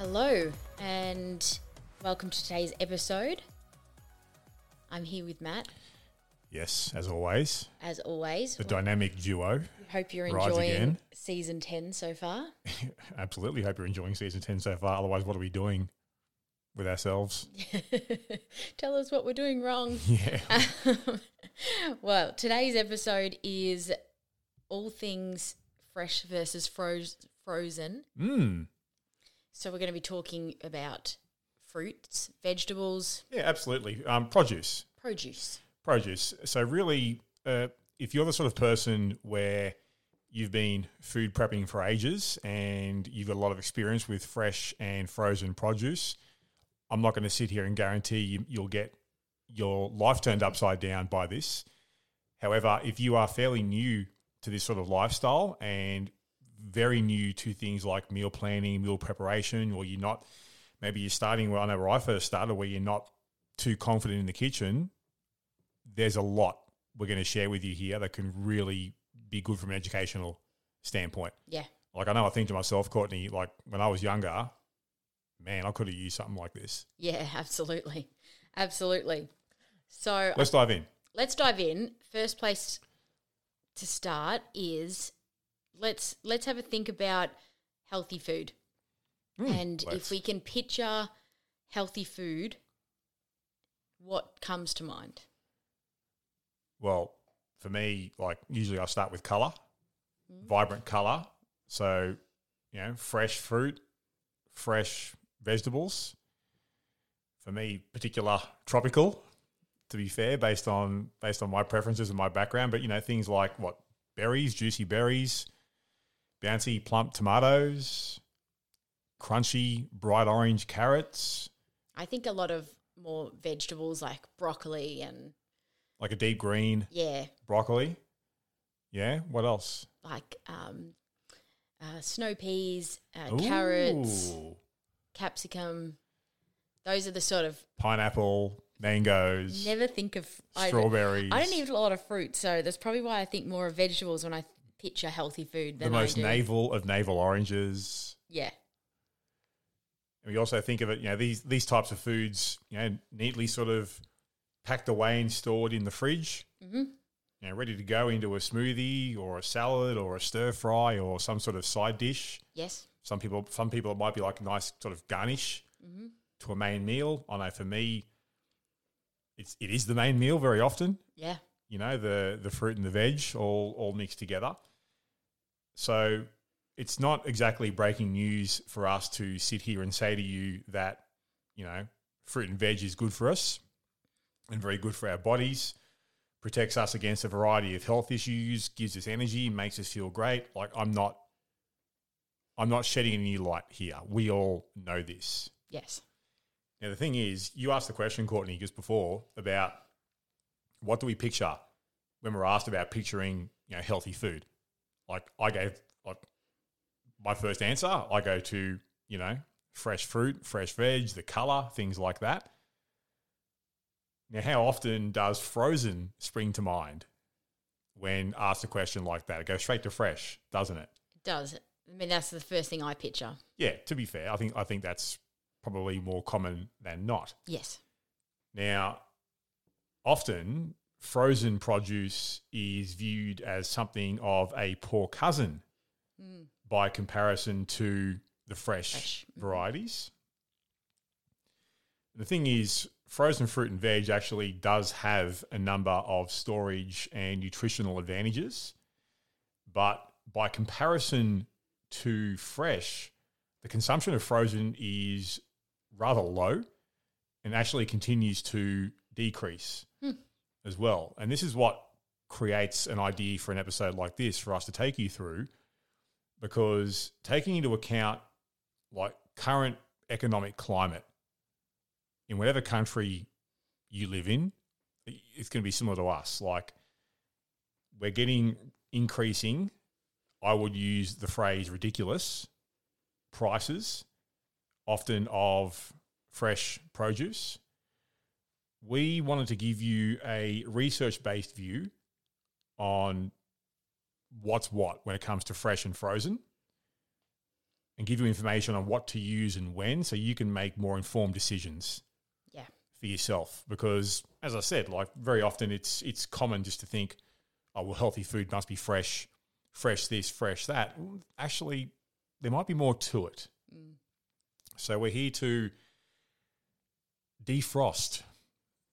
Hello, and welcome to today's episode. I'm here with Matt, Yes, as always, as always. the dynamic duo. Hope you're rides enjoying again. season 10 so far. Absolutely hope you're enjoying season 10 so far. Otherwise, what are we doing with ourselves? Tell us what we're doing wrong. Yeah. well, today's episode is all things fresh versus froze, frozen. Mm. So, we're going to be talking about fruits, vegetables, Yeah, absolutely. Um, produce. produce. Produce. So, really, uh, if you're the sort of person where you've been food prepping for ages and you've got a lot of experience with fresh and frozen produce, I'm not going to sit here and guarantee you, you'll get your life turned upside down by this. However, if you are fairly new to this sort of lifestyle and very new to things like meal planning, meal preparation, or you're not, maybe you're starting where I know where I first started, where you're not too confident in the kitchen, there's a lot we're going to share with you here that can really be good from an educational standpoint. Yeah. Like I know I think to myself, Courtney, like when I was younger, man, I could have used something like this. Yeah, absolutely. Absolutely. So, Let's dive in. let's dive in. First place to start is let's let's have a think about healthy food. Hmm, and let's. if we can picture healthy food, what comes to mind? Well, for me, like usually I start with color, hmm. vibrant color. So, you know, fresh fruit, fresh vegetables. For me, particular tropical, to be fair, based on based on my preferences and my background. But you know, things like what berries, juicy berries, bouncy plump tomatoes, crunchy bright orange carrots, I think a lot of more vegetables like broccoli and like a deep green yeah, broccoli. Yeah. What else? like um, uh, snow peas, uh, carrots, capsicum. Those are the sort of pineapple, mangoes, never think of I- strawberries. I don't eat a lot of fruit, so that's probably why I think more of vegetables when I picture healthy food the most I do. navel of navel oranges. Yeah, And we also think of it, you know, these these types of foods, you know, neatly sort of packed away and stored in the fridge. Mm-hmm. You know, ready to go into a smoothie or a salad or a stir fry or some sort of side dish. yes, Some people, some people, it might be like a nice sort of garnish Mm-hmm. to a main meal. I know for me, it's it is the main meal very often. yeah, you know the the fruit and the veg all all mixed together so it's not exactly breaking news for us to sit here and say to you that you know fruit and veg is good for us and very good for our bodies protects us against a variety of health issues gives us energy makes us feel great. Like i'm not i'm not shedding any light here. We all know this. Yes, now, the thing is, you asked the question, Courtney, just before about what do we picture when we're asked about picturing, you know, healthy food. Like I gave, like my first answer, I go to, you know, fresh fruit, fresh veg, the color, things like that. Now, how often does frozen spring to mind when asked a question like that? It goes straight to fresh, doesn't it? it does. I mean, that's the first thing I picture. Yeah. To be fair, I think I think that's probably more common than not. Yes, Now, often frozen produce is viewed as something of a poor cousin mm. by comparison to the fresh, Fresh, mm-hmm. varieties. The thing is, frozen fruit and veg actually does have a number of storage and nutritional advantages, but by comparison to fresh, the consumption of frozen is rather low and actually continues to decrease hmm. As well. And this is what creates an idea for an episode like this for us to take you through because taking into account like current economic climate in whatever country you live in, it's going to be similar to us. Like we're getting increasing. I would use the phrase ridiculous prices, often of fresh produce. We wanted to give you a research based view on what's what when it comes to fresh and frozen and give you information on what to use and when so you can make more informed decisions Yeah. for yourself because as I said like very often it's it's common just to think oh well healthy food must be fresh fresh this fresh that. Actually there might be more to it. Mm. So we're here to defrost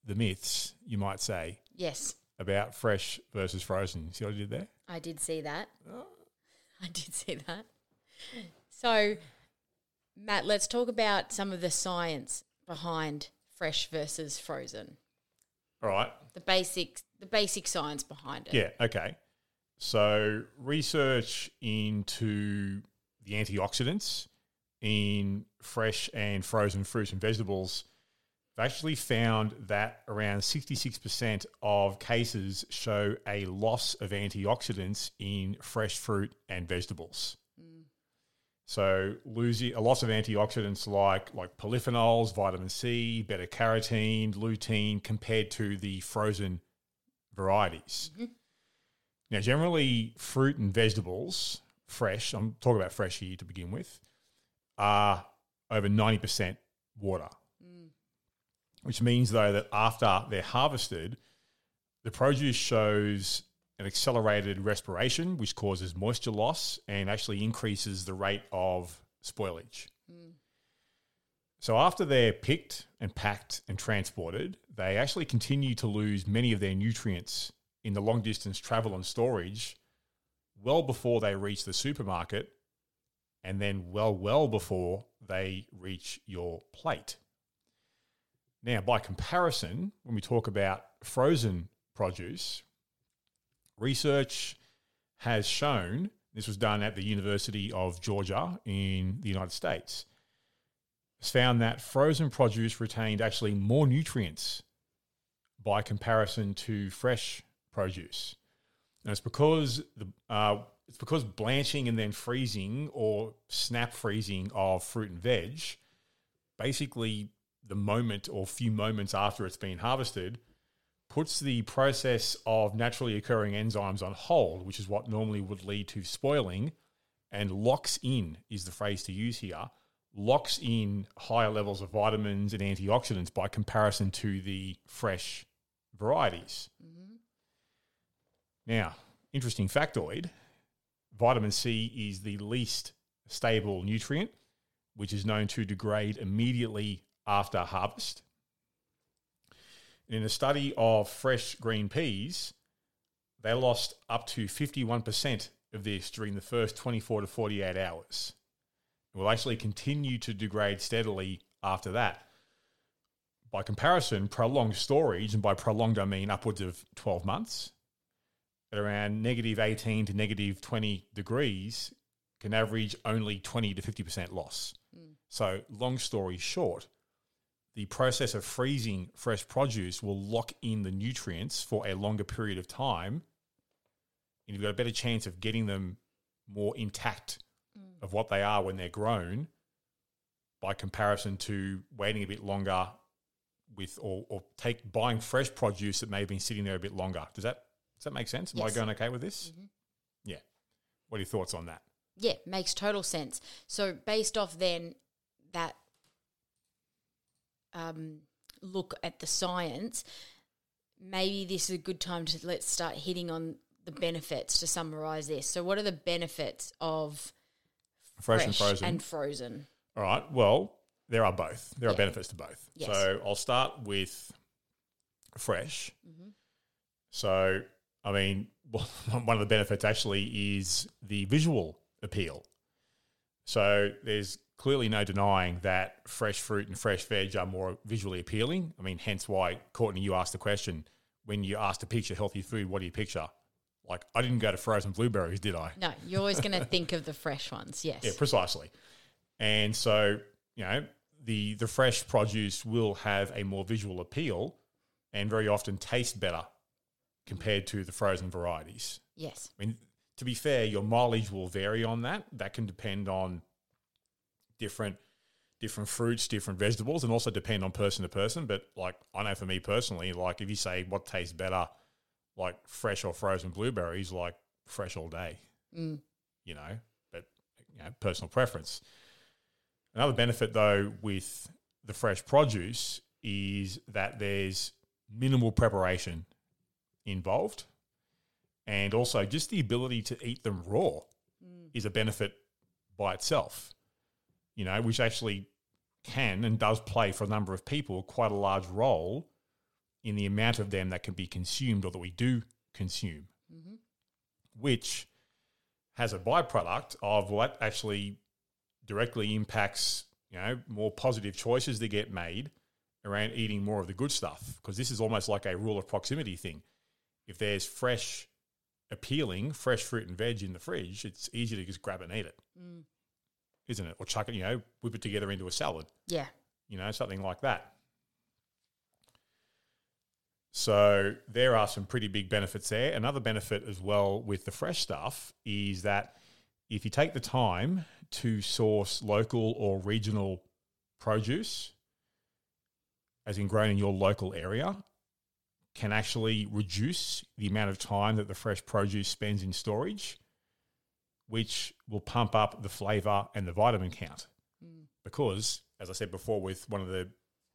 the myths you might say Yes. about fresh versus frozen see what I did there I did see that. Oh. I did see that. So, Matt, let's talk about some of the science behind fresh versus frozen. all right The basic, the basic science behind it. Yeah, okay. So, research into the antioxidants in fresh and frozen fruits and vegetables have actually found that around 66% of cases show a loss of antioxidants in fresh fruit and vegetables. Mm. So losing a loss of antioxidants like like polyphenols, vitamin C, beta carotene, lutein compared to the frozen varieties. Mm-hmm. Now, generally, fruit and vegetables, fresh, I'm talking about fresh here to begin with, are over 90% water. Which means, though, that after they're harvested, the produce shows an accelerated respiration, which causes moisture loss and actually increases the rate of spoilage. Hmm. So, after they're picked and packed and transported, they actually continue to lose many of their nutrients in the long distance travel and storage well before they reach the supermarket and then well, well before they reach your plate. Now, by comparison, when we talk about frozen produce, research has shown this was done at the University of Georgia in the United States. It's found that frozen produce retained actually more nutrients by comparison to fresh produce. And it's because the uh, it's because blanching and then freezing or snap freezing of fruit and veg, basically the moment or few moments after it's been harvested, puts the process of naturally occurring enzymes on hold, which is what normally would lead to spoiling, and locks in is the phrase to use here, locks in higher levels of vitamins and antioxidants by comparison to the fresh varieties. Mm-hmm. Now, interesting factoid vitamin C is the least stable nutrient, which is known to degrade immediately after harvest. In a study of fresh green peas, they lost up to 51% of this during the first 24 to 48 hours. It will actually continue to degrade steadily after that. By comparison, prolonged storage, and by prolonged I mean upwards of 12 months, at around negative 18 to negative 20 degrees, can average only 20 to 50% loss. Hmm. So, long story short, the process of freezing fresh produce will lock in the nutrients for a longer period of time. And you've got a better chance of getting them more intact mm. of what they are when they're grown by comparison to waiting a bit longer with or, or take buying fresh produce that may have been sitting there a bit longer. Does that does that make sense? Am Yes. I going okay with this? Mm-hmm. Yeah. What are your thoughts on that? Yeah, makes total sense. So based off then that um, look at the science, maybe this is a good time to let's start hitting on the benefits to summarize this. So what are the benefits of Fresh, and frozen. and frozen? All right. Well, there are both. There are benefits to both. Yes. So I'll start with fresh. Mm-hmm. So, I mean, one of the benefits actually is the visual appeal. So there's clearly no denying that fresh fruit and fresh veg are more visually appealing. I mean, hence why, Courtney, you asked the question when you asked to picture healthy food, what do you picture? Like, I didn't go to frozen blueberries, did I? No, you're always going to think of the fresh ones. Yes. Yeah, precisely. And so, you know, the the fresh produce will have a more visual appeal and very often taste better compared to the frozen varieties. Yes. I mean, to be fair, your mileage will vary on that. That can depend on different different fruits, different vegetables, and also depend on person to person. But like I know for me personally, like if you say what tastes better, like fresh or frozen blueberries, like fresh all day. Mm. You know, but you know, personal preference. Another benefit though with the fresh produce is that there's minimal preparation involved. And also just the ability to eat them raw mm. is a benefit by itself. You know, which actually can and does play for a number of people quite a large role in the amount of them that can be consumed or that we do consume, mm-hmm. which has a byproduct of what actually directly impacts, you know, more positive choices that get made around eating more of the good stuff. Because this is almost like a rule of proximity thing. If there's fresh, appealing, fresh fruit and veg in the fridge, it's easy to just grab it and eat it, mm. not it? Or chuck it, you know, whip it together into a salad Yeah. you know, something like that. So there are some pretty big benefits there. Another benefit as well with the fresh stuff is that if you take the time to source local or regional produce, as in grown in your local area, can actually reduce the amount of time that the fresh produce spends in storage, which will pump up the flavor and the vitamin count mm. because, as I said before, with one of the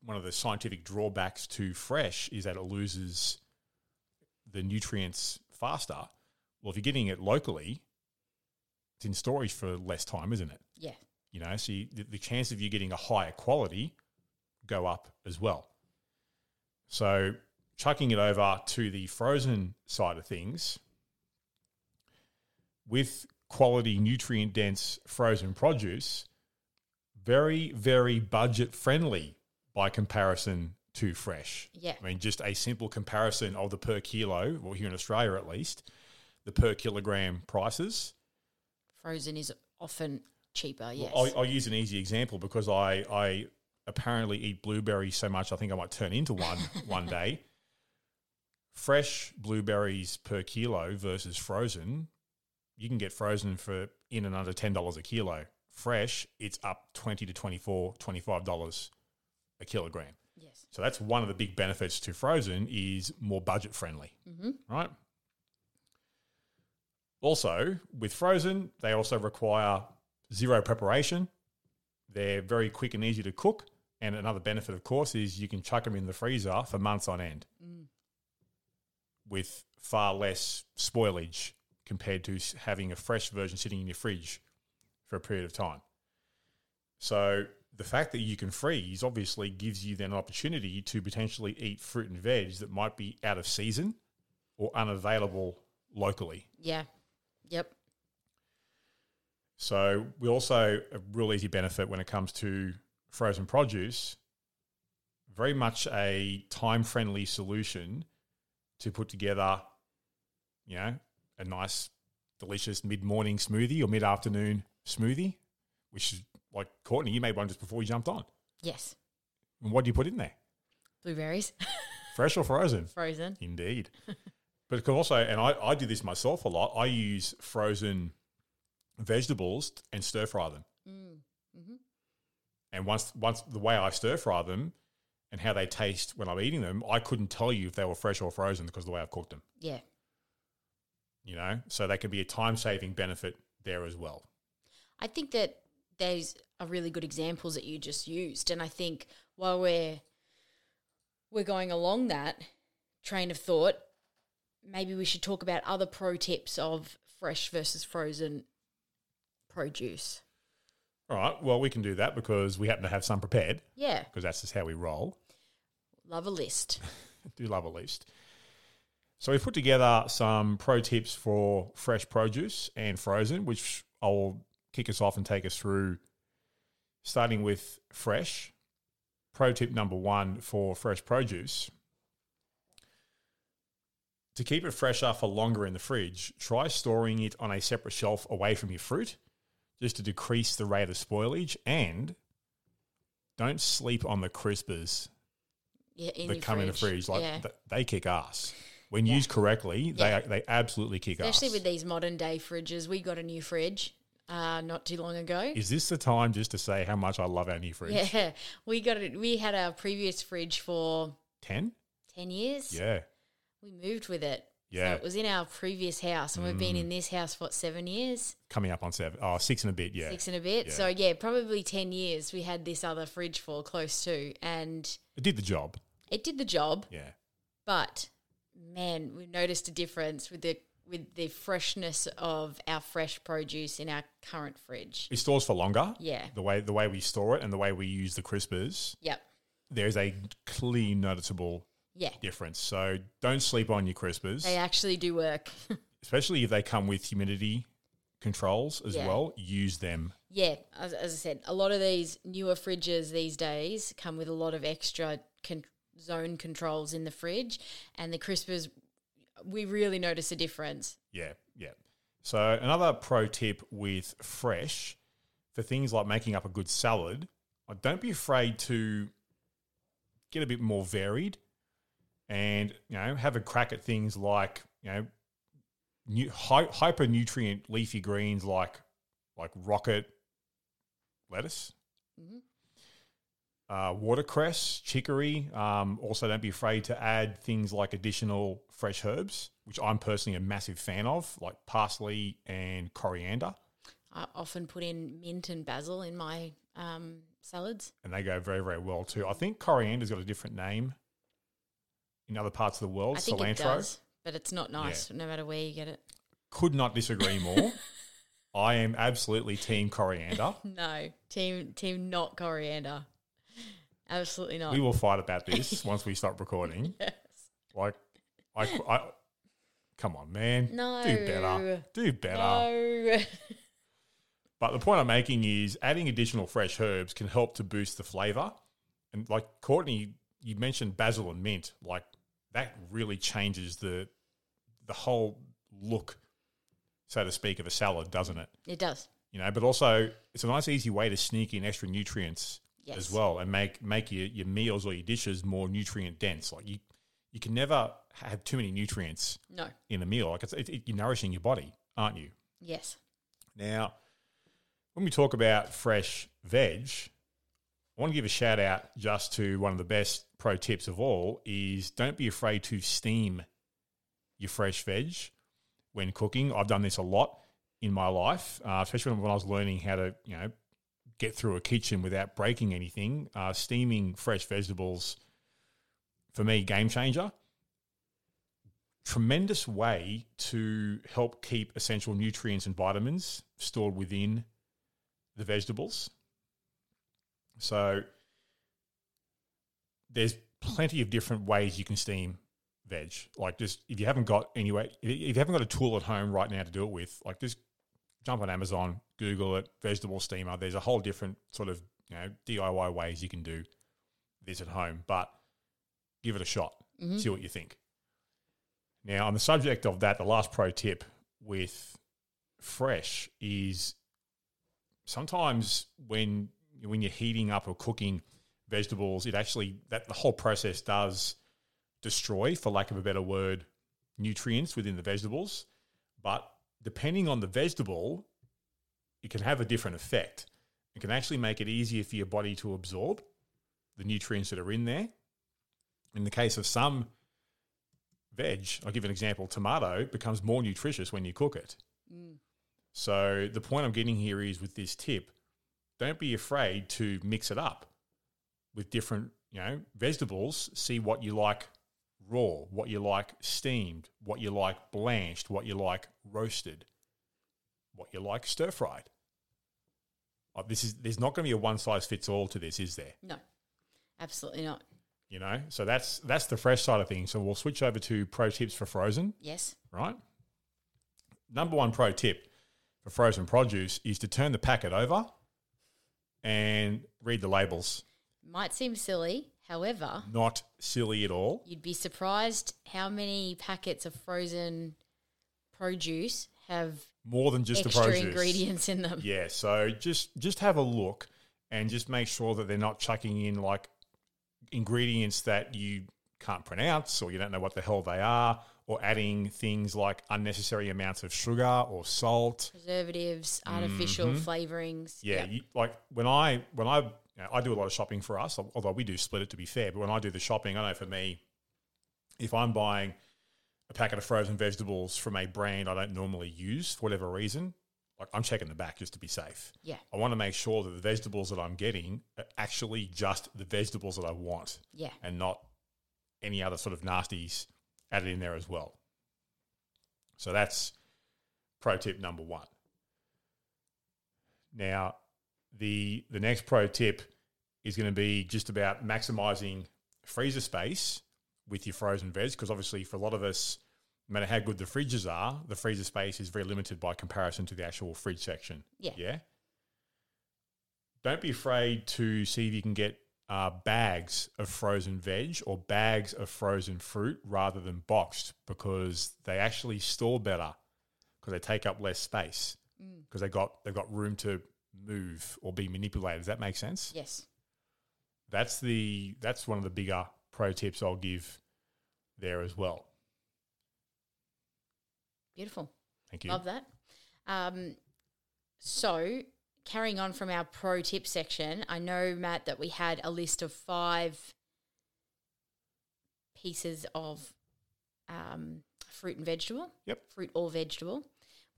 one of the scientific drawbacks to fresh is that it loses the nutrients faster. Well, if you're getting it locally, it's in storage for less time, isn't it? Yeah. You know, so you, the, the chance of you getting a higher quality go up as well. So, chucking it over to the frozen side of things, with quality, nutrient dense frozen produce, very, very budget friendly by comparison to fresh. Yeah. I mean, just a simple comparison of the per kilo, or here in Australia at least, the per kilogram prices. Frozen is often cheaper. Yes. I'll, I'll use an easy example because I, I apparently eat blueberries so much I think I might turn into one one day. Fresh blueberries per kilo versus frozen, you can get frozen for in and under ten dollars a kilo. Fresh, it's up twenty to 24 $25 a kilogram. yes. So that's one of the big benefits to frozen is more budget friendly, mm-hmm. right? Also, with frozen, they also require zero preparation. They're very quick and easy to cook. And another benefit, of course, is you can chuck them in the freezer for months on end mm. With far less spoilage compared to having a fresh version sitting in your fridge for a period of time. So the fact that you can freeze obviously gives you then an opportunity to potentially eat fruit and veg that might be out of season or unavailable locally. Yeah. Yep. So we also a real easy benefit when it comes to frozen produce. Very much a time friendly solution to put together, you know, a nice, delicious mid morning smoothie or mid afternoon smoothie, which is like Courtney, you made one just before you jumped on. Yes. And what do you put in there? Blueberries. Fresh or frozen? Frozen. Indeed. but also, and I, I do this myself a lot, I use frozen vegetables and stir fry them. Mm, mm-hmm. And once, once the way I stir fry them and how they taste when I'm eating them, I couldn't tell you if they were fresh or frozen because of the way I've cooked them. Yeah. You know, so they could be a time saving benefit there as well. I think that those are really good examples that you just used, and I think while we're we're going along that train of thought, maybe we should talk about other pro tips of fresh versus frozen produce. All right. Well, we can do that because we happen to have some prepared Yeah, because that's just how we roll. Love a list. do love a list. So we've put together some pro tips for fresh produce and frozen, which I'll kick us off and take us through, starting with fresh. Pro tip number one for fresh produce. To keep it fresher for longer in the fridge, try storing it on a separate shelf away from your fruit, just to decrease the rate of spoilage and don't sleep on the crispers Yeah, in that come in the fridge. fridge. Like yeah. th- they kick ass. When used correctly, they they absolutely kick especially ass. with these modern day fridges. We got a new fridge uh, not too long ago. Is this the time just to say how much I love our new fridge? Yeah, we got it. We had our previous fridge for Ten? ten years. Yeah. we moved with it. Yeah. so it was in our previous house, and we've been Mm. in this house for what, seven years, Coming up on seven. Oh, six and a bit, yeah. six and a bit. Yeah. So yeah, probably ten years. We had this other fridge for close to, and It did the job. it did the job. Yeah. But man, we noticed a difference with the with the freshness of our fresh produce in our current fridge. It stores for longer. Yeah. The way the way we store it and the way we use the crispers, Yep. there's a clear noticeable Yeah. difference. So don't sleep on your crispers, They actually do work. especially if they come with humidity controls as Yeah. well. Use them. yeah, as, as I said, a lot of these newer fridges these days come with a lot of extra con- zone controls in the fridge, and the crispers. We really notice a difference. Yeah, yeah. So another pro tip with fresh for things like making up a good salad, uh, don't be afraid to get a bit more varied and you know have a crack at things like you know new, hy- hyper nutrient leafy greens like like rocket lettuce. Uh, watercress, chicory. Um, also, don't be afraid to add things like additional fresh herbs, which I'm personally a massive fan of, like parsley and coriander, I often put in mint and basil in my um, salads. and they go very, very well too. I think coriander's got a different name in other parts of the world. I think cilantro. it does, but it's not nice no matter where you get it. Could not disagree more. I am absolutely team coriander. No, team team not coriander. Absolutely not. we will fight about this once we stop recording. Yes. Like, I, I, come on, man, No. do better, do better. No. But the point I'm making is adding additional fresh herbs can help to boost the flavor. And like Courtney, you mentioned basil and mint, like that really changes the the whole look, so to speak, of a salad, doesn't it? it does. You know, but also it's a nice, easy way to sneak in extra nutrients Yes. as well, and make make your, your meals or your dishes more nutrient dense. Like you, you can never have too many nutrients No. in a meal. Like it's, it, it, you're nourishing your body, aren't you? Yes. Now, when we talk about fresh veg, I want to give a shout out just to one of the best pro tips of all is don't be afraid to steam your fresh veg when cooking. I've done this a lot in my life, uh, especially when I was learning how to, you know, get through a kitchen without breaking anything. Uh, steaming fresh vegetables, for me, game changer tremendous way to help keep essential nutrients and vitamins stored within the vegetables. So there's plenty of different ways you can steam veg. Like just if you haven't got anyway, if you haven't got a tool at home right now to do it with, like just jump on Amazon, Google it, vegetable steamer. There's a whole different sort of you know DIY ways you can do this at home, but give it a shot. Mm-hmm. See what you think. Now, on the subject of that, the last pro tip with fresh is sometimes when when you're heating up or cooking vegetables, it actually that the whole process does destroy, for lack of a better word, nutrients within the vegetables. But depending on the vegetable, it can have a different effect. It can actually make it easier for your body to absorb the nutrients that are in there. In the case of some veg, I'll give an example tomato becomes more nutritious when you cook it. Mm. So the point I'm getting here is with this tip, don't be afraid to mix it up with different, you know, vegetables. See what you like raw, what you like steamed, what you like blanched, what you like roasted, what you like stir fried. Uh, this is there's not going to be a one size fits all to this, is there? No. Absolutely not. You know, so that's that's the fresh side of things. So we'll switch over to pro tips for frozen, Yes. right? Number one pro tip for frozen produce is to turn the packet over and read the labels. Might seem silly. However, Not silly at all. you'd be surprised how many packets of frozen produce have More than just the extra produce. ingredients in them. Yeah, so just just have a look and just make sure that they're not chucking in like ingredients that you can't pronounce or you don't know what the hell they are, or adding things like unnecessary amounts of sugar or salt. Preservatives, artificial flavorings. Mm-hmm. Yeah, Yep. you, like when I when I you know, I do a lot of shopping for us, although we do split it to be fair. But when I do the shopping, I know for me, if I'm buying a packet of frozen vegetables from a brand I don't normally use for whatever reason, like I'm checking the back just to be safe. Yeah. I want to make sure that the vegetables that I'm getting are actually just the vegetables that I want Yeah. and not any other sort of nasties added in there as well. So that's pro tip number one. Now, the the next pro tip is going to be just about maximizing freezer space with your frozen veg because obviously for a lot of us, no matter how good the fridges are, the freezer space is very limited by comparison to the actual fridge section. Yeah. Yeah. Don't be afraid to see if you can get uh, bags of frozen veg or bags of frozen fruit rather than boxed because they actually store better because they take up less space because they got they've got room to move or be manipulated. Does that make sense? Yes. That's the that's one of the bigger pro tips I'll give there as well. Beautiful. Thank you. Love that. Um, so, carrying on from our pro tip section, I know, Matt, that we had a list of five pieces of um, fruit and vegetable. Yep. Fruit or vegetable.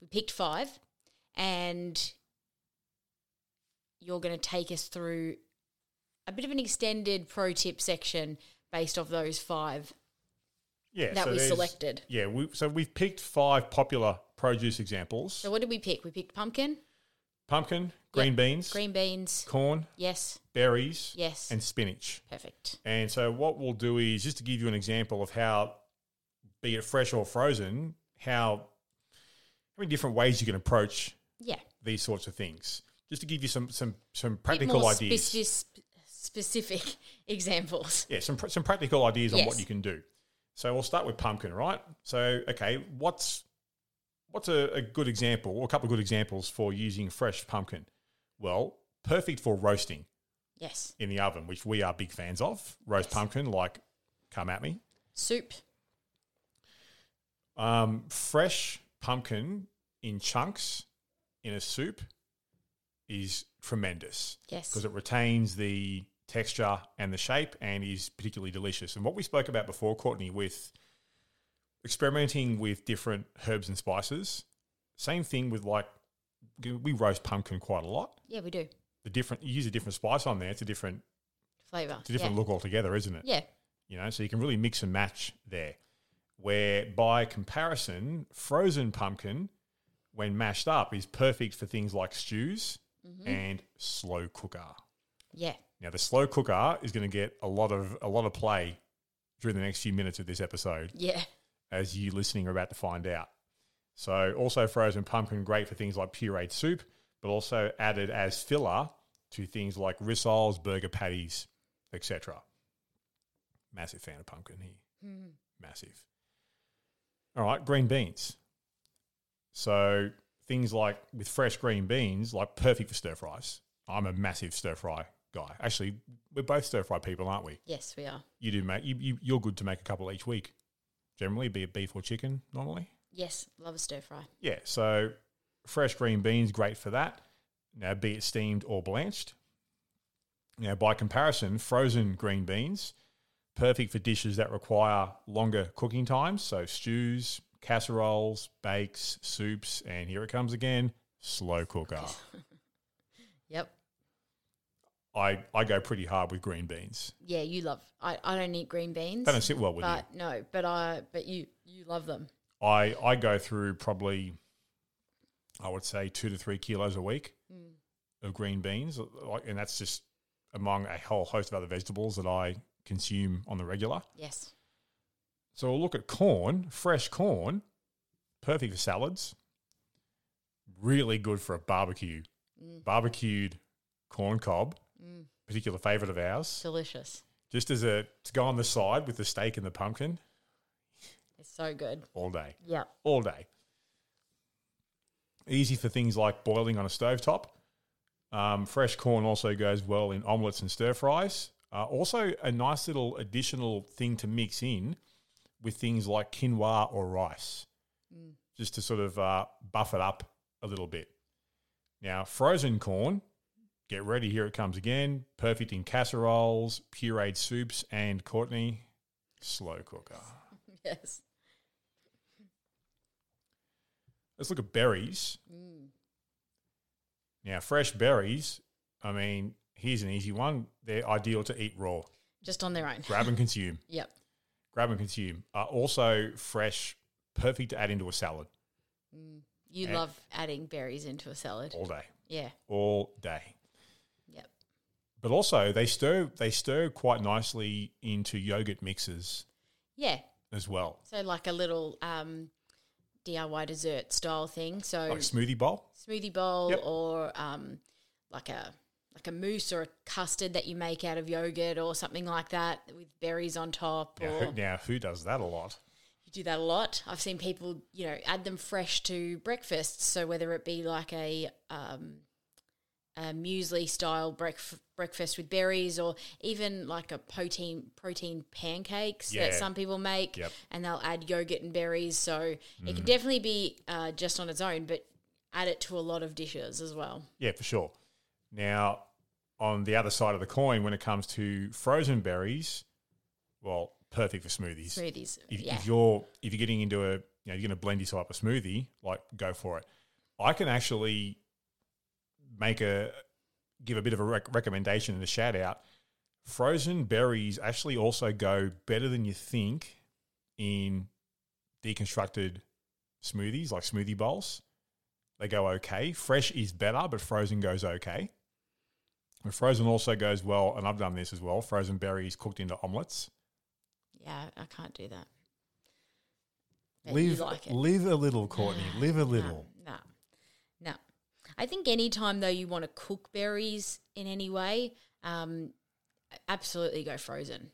We picked five, and you're going to take us through a bit of an extended pro tip section based off those five Yeah, that we selected. Yeah, we, so we've picked five popular produce examples: So, what did we pick? We picked pumpkin, pumpkin, green Yep. beans, green beans. corn, Yes. berries, Yes. and spinach. Perfect. And so, what we'll do is just to give you an example of how, be it fresh or frozen, how, how many different ways you can approach Yeah. these sorts of things. Just to give you some some some practical ideas. speci- specific examples. yeah, some some practical ideas on what you can do. So we'll start with pumpkin, right? So okay, what's what's a, a good example or a couple of good examples for using fresh pumpkin? Well, perfect for roasting Yes. in the oven, which we are big fans of. Roast pumpkin, like come at me. Soup. Um, fresh pumpkin in chunks in a soup is tremendous. Yes. because it retains the texture and the shape and is particularly delicious. And what we spoke about before, Courtney, with experimenting with different herbs and spices, same thing with like we roast pumpkin quite a lot. Yeah, we do. The different you use a different spice on there, it's a different Flavor. it's a different yeah. look altogether, isn't it? Yeah. You know, so you can really mix and match there. Where by comparison, frozen pumpkin, when mashed up, is perfect for things like stews Mm-hmm. and slow cooker. Yeah. Now the slow cooker is going to get a lot of a lot of play during the next few minutes of this episode, Yeah. As you listening are about to find out. So also frozen pumpkin, great for things like pureed soup, but also added as filler to things like rissoles, burger patties, etc. Massive fan of pumpkin here. Hmm. Massive. All right, green beans. So things like with fresh green beans, like perfect for stir fries. I'm a massive stir fry guy. Actually, we're both stir fry people, aren't we? Yes, we are. You do make you, you you're good to make a couple each week. Generally, be it beef or chicken normally. Yes, love a stir fry. Yeah, so fresh green beans, great for that. Now, be it steamed or blanched. Now, by comparison, frozen green beans, perfect for dishes that require longer cooking times. So, stews, casseroles, bakes, soups, and here it comes again slow cooker. Yep. I, I go pretty hard with green beans. Yeah, you love. I, I don't eat green beans. They don't sit well with but no, but I but you you love them. I, I go through probably, I would say, two to three kilos a week hmm. of green beans. Like, And that's just among a whole host of other vegetables that I consume on the regular. Yes. So we'll look at corn, fresh corn, perfect for salads. Really good for a barbecue. Mm. Barbecued corn cob, particular favorite of ours. Delicious. Just as a to go on the side with the steak and the pumpkin It's so good. all day. Yeah. All day. Easy for things like boiling on a stovetop. Um, fresh corn also goes well in omelets and stir fries. Uh, also, a nice little additional thing to mix in with things like quinoa or rice, just to sort of uh, buff it up a little bit. Now, frozen corn, get ready. Here it comes again. Perfect in casseroles, pureed soups, and Courtney, slow cooker. Yes. Let's look at berries. Now, fresh berries, I mean, here's an easy one. They're ideal to eat raw. Just on their own. Grab and consume. Yep. Grab and consume. Uh, also, fresh, perfect to add into a salad You And- love adding berries into a salad. all day. Yeah. All day. But also, they stir they stir quite nicely into yogurt mixes Yeah. as well. So like a little um, DIY dessert style thing. So Like a smoothie bowl. smoothie bowl Yep. or um, like a like a mousse or a custard that you make out of yogurt or something like that with berries on top. Now, or who, now, who does that a lot? you do that a lot. I've seen people, you know, add them fresh to breakfast. So whether it be like a um, a muesli style brec- breakfast with berries, or even like a protein protein pancakes that some people make, Yep. and they'll add yogurt and berries. So it can definitely be uh, just on its own, but add it to a lot of dishes as well. Yeah, for sure. Now, on the other side of the coin, when it comes to frozen berries, well, perfect for smoothies. Smoothies, If, yeah, if you're if you're getting into a you know you're going to blend yourself up a smoothie, like go for it. I can actually make a give a bit of a rec- recommendation and a shout out. Frozen berries actually also go better than you think in deconstructed smoothies, like smoothie bowls. They go okay. Fresh is better, but frozen goes okay. And frozen also goes well, and I've done this as well. Frozen berries cooked into omelets. yeah. I can't do that. But Live, like live a little, Courtney. Live a little. I think anytime though you want to cook berries in any way, um, absolutely go frozen.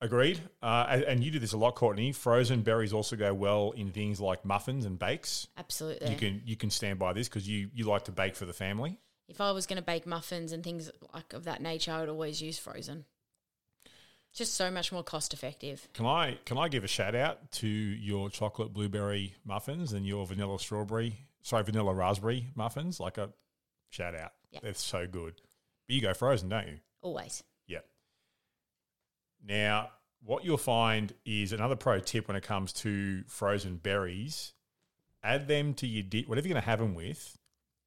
Agreed. Uh, and, and you do this a lot, Courtney. Frozen berries also go well in things like muffins and bakes. Absolutely. You can you can stand by this because you you like to bake for the family. if I was going to bake muffins and things like of that nature, I would always use frozen. Just so much more cost effective. Can I can I give a shout out to your chocolate blueberry muffins and your vanilla strawberry sorry vanilla raspberry muffins? Like a shout out. Yeah. They're so good. But you go frozen, don't you? Always. Yeah. Now, what you'll find is another pro tip when it comes to frozen berries. Add them to your di- whatever you're going to have them with.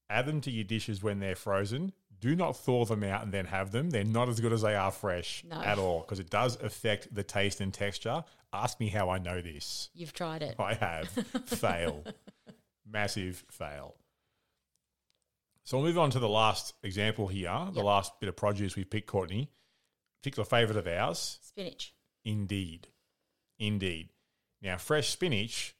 Add them to your dishes when they're frozen. Do not thaw them out and then have them. They're not as good as they are fresh No. at all because it does affect the taste and texture. Ask me how I know this. You've tried it. I have. fail. Massive fail. So we'll move on to the last example here, the Yep. last bit of produce we've picked, Courtney. Particular favourite of ours. Spinach. Indeed. Indeed. Now, fresh spinach,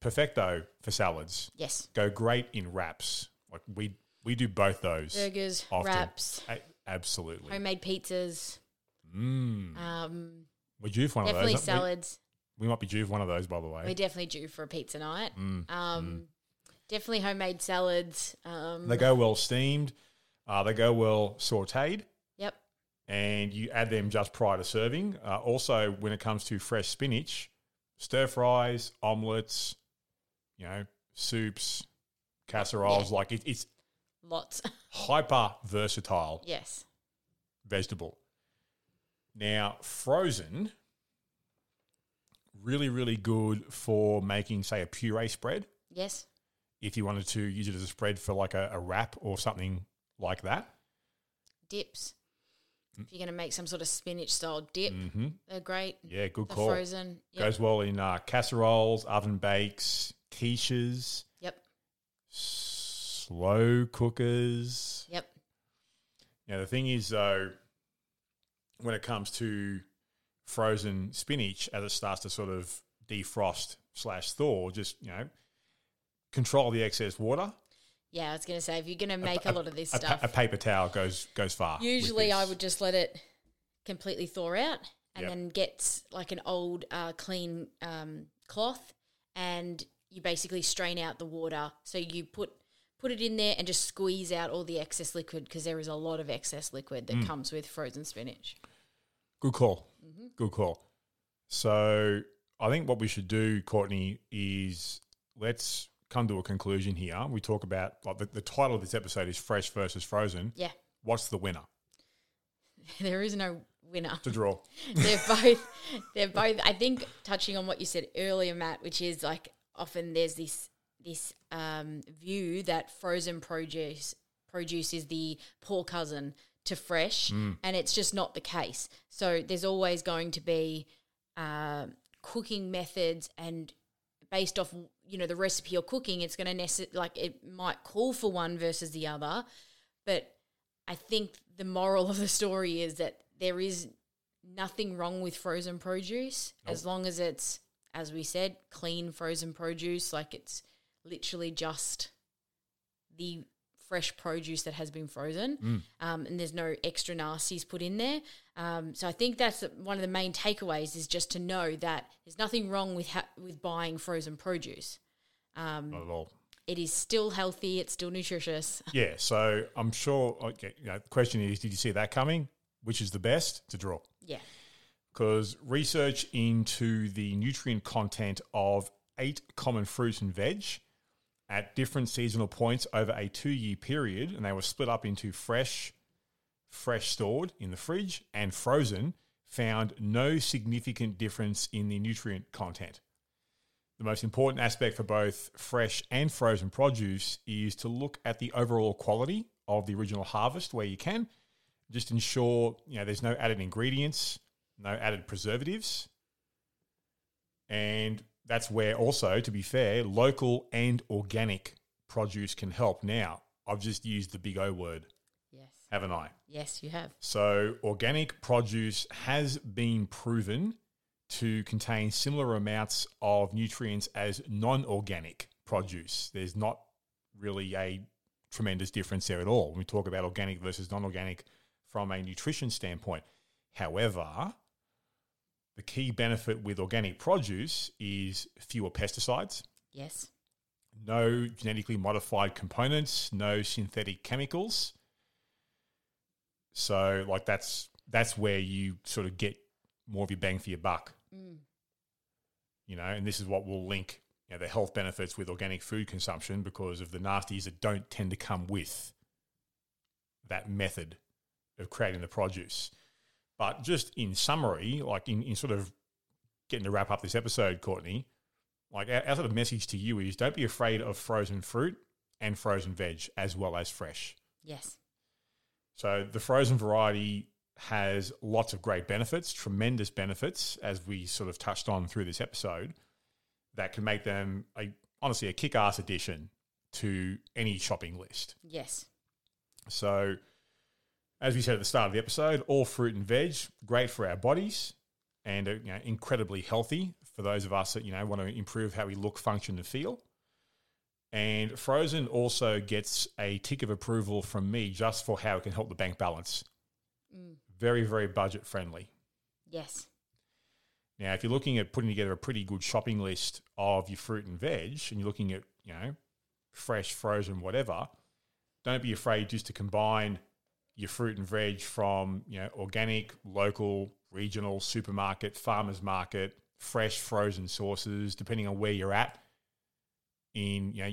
perfecto for salads. Yes. Go great in wraps. Like we we do both those. Burgers, often. wraps, A- absolutely. homemade pizzas, Mm. um, for one definitely of those. We- salads. We, might be due for one of those, by the way. We're definitely due for a pizza night. Mm, Um, Definitely homemade salads. Um, They go well steamed. Uh, they go well sautéed. Yep. and you add them just prior to serving. Uh, also, when it comes to fresh spinach, stir fries, omelets, you know, soups, casseroles, like it, it's Lots. hyper versatile yes. vegetable. Now, frozen, really, really good for making, say, a puree spread. Yes. If you wanted to use it as a spread for like a, a wrap or something like that. Dips. If you're going to make some sort of spinach style dip, hmm they're great. Yeah, good call. frozen. Yep. Goes well in uh, casseroles, oven bakes, quiches, Yep. slow cookers. Yep. Now, the thing is, though, when it comes to frozen spinach, as it starts to sort of defrost slash thaw, just, you know, control the excess water. Yeah, I was going to say, if you're going to make a, lot of this A, stuff, a paper towel goes goes far. usually I would just let it completely thaw out and Yep. then get like an old uh, clean um, cloth and you basically strain out the water. So you put put it in there and just squeeze out all the excess liquid because there is a lot of excess liquid that comes with frozen spinach. Good call. Good call. So I think what we should do, Courtney, is let's come to a conclusion here. We talk about like the, the title of this episode is fresh versus frozen. Yeah, What's the winner? there is no winner. To draw. they're both they're both I think touching on what you said earlier, Matt, which is like often there's this this um, view that frozen produce produce is the poor cousin to fresh, and it's just not the case. So there's always going to be uh, cooking methods and based off you know the recipe you're cooking, it's going to necess- like it might call for one versus the other, but I think the moral of the story is that there is nothing wrong with frozen produce as long as it's, as we said, clean frozen produce. Like it's literally just the fresh produce that has been frozen, um, and there's no extra nasties put in there. Um, so I think that's one of the main takeaways is just to know that there's nothing wrong with ha- with buying frozen produce. Um, Not at all. it is still healthy. It's still nutritious. Yeah. So I'm sure. Okay, you know, the question is, did you see that coming? Which is the best to draw? Yeah. because research into the nutrient content of eight common fruits and veg at different seasonal points over a two year period, and they were split up into fresh, fresh stored in the fridge, and frozen, found no significant difference in the nutrient content. The most important aspect for both fresh and frozen produce is to look at the overall quality of the original harvest where you can. Just ensure you know there's no added ingredients, no added preservatives. And that's where also, to be fair, local and organic produce can help. Now, I've just used the big O word, Yes. haven't I? Yes, you have. So, organic produce has been proven to contain similar amounts of nutrients as non organic produce. There's not really a tremendous difference there at all when we talk about organic versus non organic from a nutrition standpoint. However, the key benefit with organic produce is fewer pesticides, Yes. no genetically modified components, no synthetic chemicals. So like that's that's where you sort of get more of your bang for your buck. Mm. You know, and this is what will link you know, the health benefits with organic food consumption because of the nasties that don't tend to come with that method of creating the produce. But just in summary, like in, in sort of getting to wrap up this episode, Courtney, like our, our sort of message to you is don't be afraid of frozen fruit and frozen veg as well as fresh. Yes. So the frozen variety has lots of great benefits, tremendous benefits, as we sort of touched on through this episode, that can make them a honestly a kick-ass addition to any shopping list. Yes. So, as we said at the start of the episode, all fruit and veg great for our bodies and uh, you know, incredibly healthy for those of us that you know want to improve how we look, function, and feel. And frozen also gets a tick of approval from me just for how it can help the bank balance. Very, very budget friendly. Yes. Now, if you're looking at putting together a pretty good shopping list of your fruit and veg, and you're looking at you know fresh, frozen, whatever, don't be afraid just to combine your fruit and veg from you know organic, local, regional, supermarket, farmers market, fresh, frozen sources, depending on where you're at in you know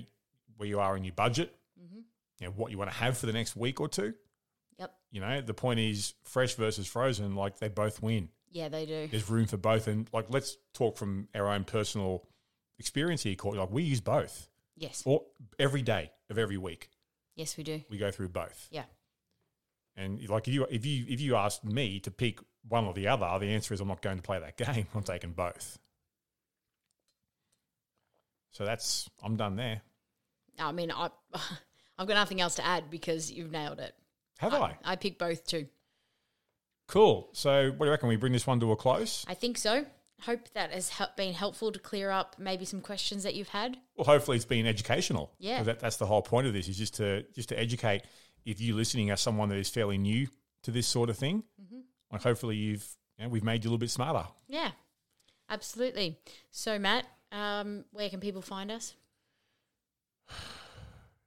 where you are in your budget, mm-hmm. you know what you want to have for the next week or two. Yep. You know, the point is fresh versus frozen, like they both win Yeah, they do. there's room for both. And like, let's talk from our own personal experience here, Courtney. Like, we use both, Yes. or every day of every week, Yes, we do. we go through both. Yeah. And like, if you if you if you ask me to pick one or the other, the answer is I'm not going to play that game. I'm taking both. So that's I'm done there. I mean, I, I've got nothing else to add because you've nailed it. Have I? I picked both too. Cool. So what do you reckon? We bring this one to a close. I think so. Hope that has been helpful to clear up maybe some questions that you've had. Well, hopefully it's been educational. Yeah, That, that's the whole point of this is just to just to educate. If you listening are someone that is fairly new to this sort of thing, Mm-hmm. like hopefully you've you know, we've made you a little bit smarter. Yeah, absolutely. So, Matt, um, where can people find us?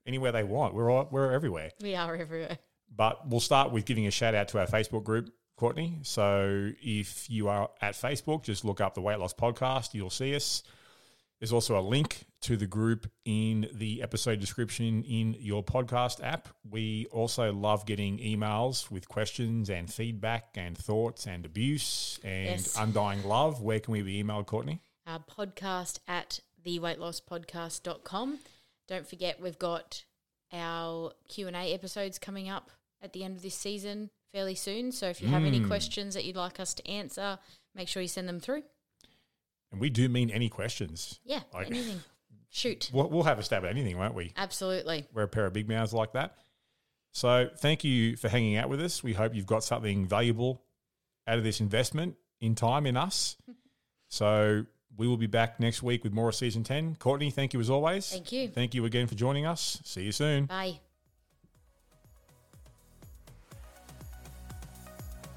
anywhere they want. We're all, we're everywhere. We are everywhere. But we'll start with giving a shout out to our Facebook group, Courtney. So if you are at Facebook, just look up the Weight Loss Podcast. You'll see us. There's also a link to the group in the episode description in your podcast app. We also love getting emails with questions and feedback and thoughts and abuse and Yes. undying love. Where can we be emailed, Courtney? Our podcast at theweightlosspodcast.com. Don't forget we've got our Q&A episodes coming up at the end of this season fairly soon. So if you have any hmm. questions that you'd like us to answer, make sure you send them through. And we do mean any questions. Yeah, Like- anything. Shoot. We'll, we'll have a stab at anything, won't we? Absolutely. We're a pair of big mouths like that. So thank you for hanging out with us. We hope you've got something valuable out of this investment in time in us. So we will be back next week with more of season 10. Courtney, thank you as always. Thank you. Thank you again for joining us. See you soon. Bye.